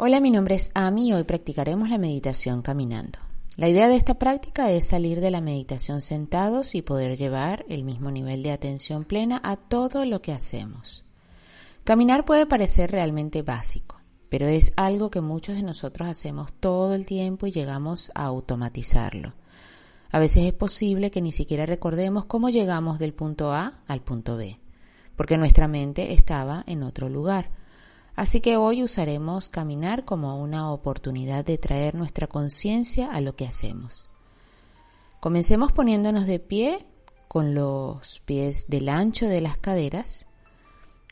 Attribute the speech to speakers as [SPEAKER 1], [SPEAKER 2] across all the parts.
[SPEAKER 1] Hola, mi nombre es Ami y hoy practicaremos la meditación caminando. La idea de esta práctica es salir de la meditación sentados y poder llevar el mismo nivel de atención plena a todo lo que hacemos. Caminar puede parecer realmente básico, pero es algo que muchos de nosotros hacemos todo el tiempo y llegamos a automatizarlo. A veces es posible que ni siquiera recordemos cómo llegamos del punto A al punto B, porque nuestra mente estaba en otro lugar. Así que hoy usaremos caminar como una oportunidad de traer nuestra conciencia a lo que hacemos. Comencemos poniéndonos de pie con los pies del ancho de las caderas,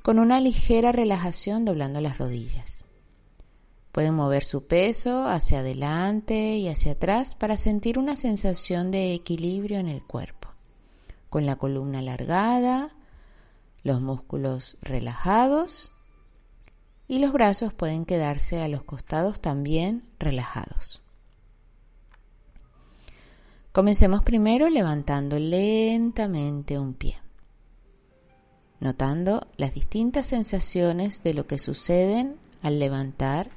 [SPEAKER 1] con una ligera relajación doblando las rodillas. Pueden mover su peso hacia adelante y hacia atrás para sentir una sensación de equilibrio en el cuerpo, con la columna alargada, los músculos relajados y los brazos pueden quedarse a los costados también relajados. Comencemos primero levantando lentamente un pie, notando las distintas sensaciones de lo que suceden al levantar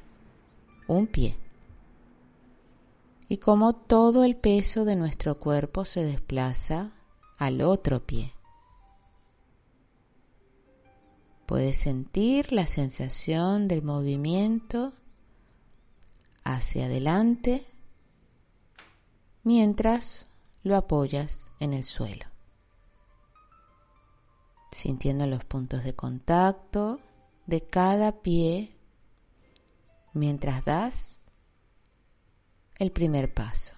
[SPEAKER 1] un pie y cómo todo el peso de nuestro cuerpo se desplaza al otro pie. Puedes sentir la sensación del movimiento hacia adelante mientras lo apoyas en el suelo, sintiendo los puntos de contacto de cada pie mientras das el primer paso.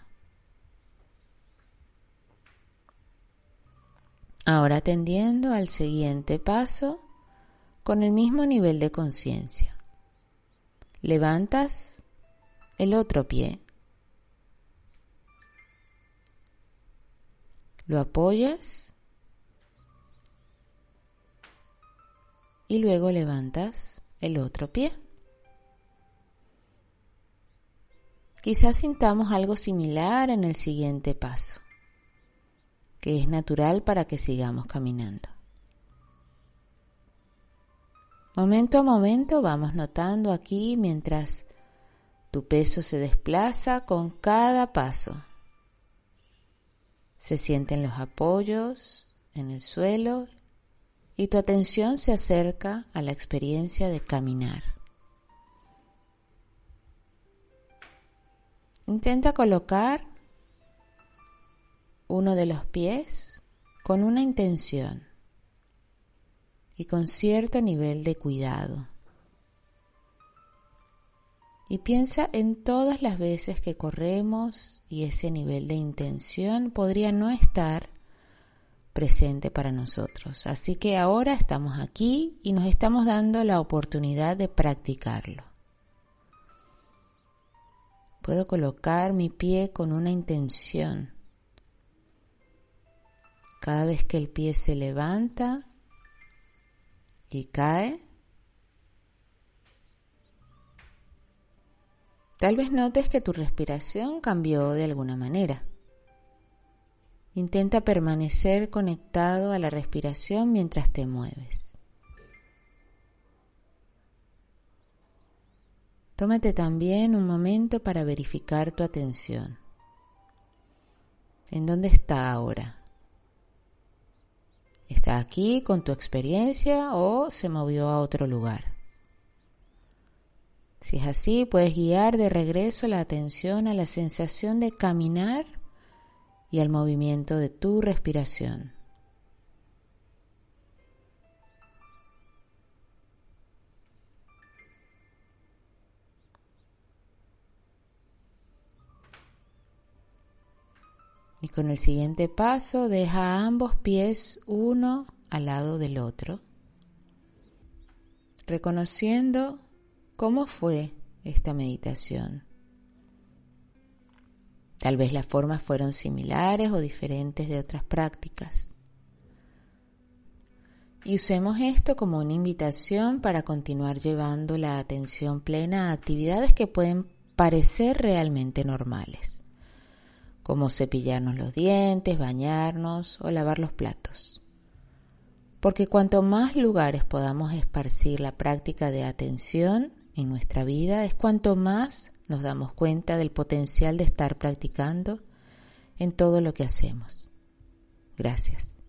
[SPEAKER 1] Ahora tendiendo al siguiente paso, con el mismo nivel de conciencia. Levantas el otro pie. Lo apoyas y luego levantas el otro pie. Quizás sintamos algo similar en el siguiente paso, que es natural para que sigamos caminando. Momento a momento vamos notando aquí mientras tu peso se desplaza con cada paso. Se sienten los apoyos en el suelo y tu atención se acerca a la experiencia de caminar. Intenta colocar uno de los pies con una intención y con cierto nivel de cuidado. Y piensa en todas las veces que corremos y ese nivel de intención podría no estar presente para nosotros. Así que ahora estamos aquí y nos estamos dando la oportunidad de practicarlo. Puedo colocar mi pie con una intención. Cada vez que el pie se levanta, y cae. Tal vez notes que tu respiración cambió de alguna manera. Intenta permanecer conectado a la respiración mientras te mueves. Tómate también un momento para verificar tu atención. ¿En dónde está ahora? ¿Está aquí con tu experiencia o se movió a otro lugar? Si es así, puedes guiar de regreso la atención a la sensación de caminar y al movimiento de tu respiración. Y con el siguiente paso deja ambos pies uno al lado del otro, reconociendo cómo fue esta meditación. Tal vez las formas fueron similares o diferentes de otras prácticas. Y usemos esto como una invitación para continuar llevando la atención plena a actividades que pueden parecer realmente normales como cepillarnos los dientes, bañarnos o lavar los platos. Porque cuanto más lugares podamos esparcir la práctica de atención en nuestra vida es cuanto más nos damos cuenta del potencial de estar practicando en todo lo que hacemos. Gracias.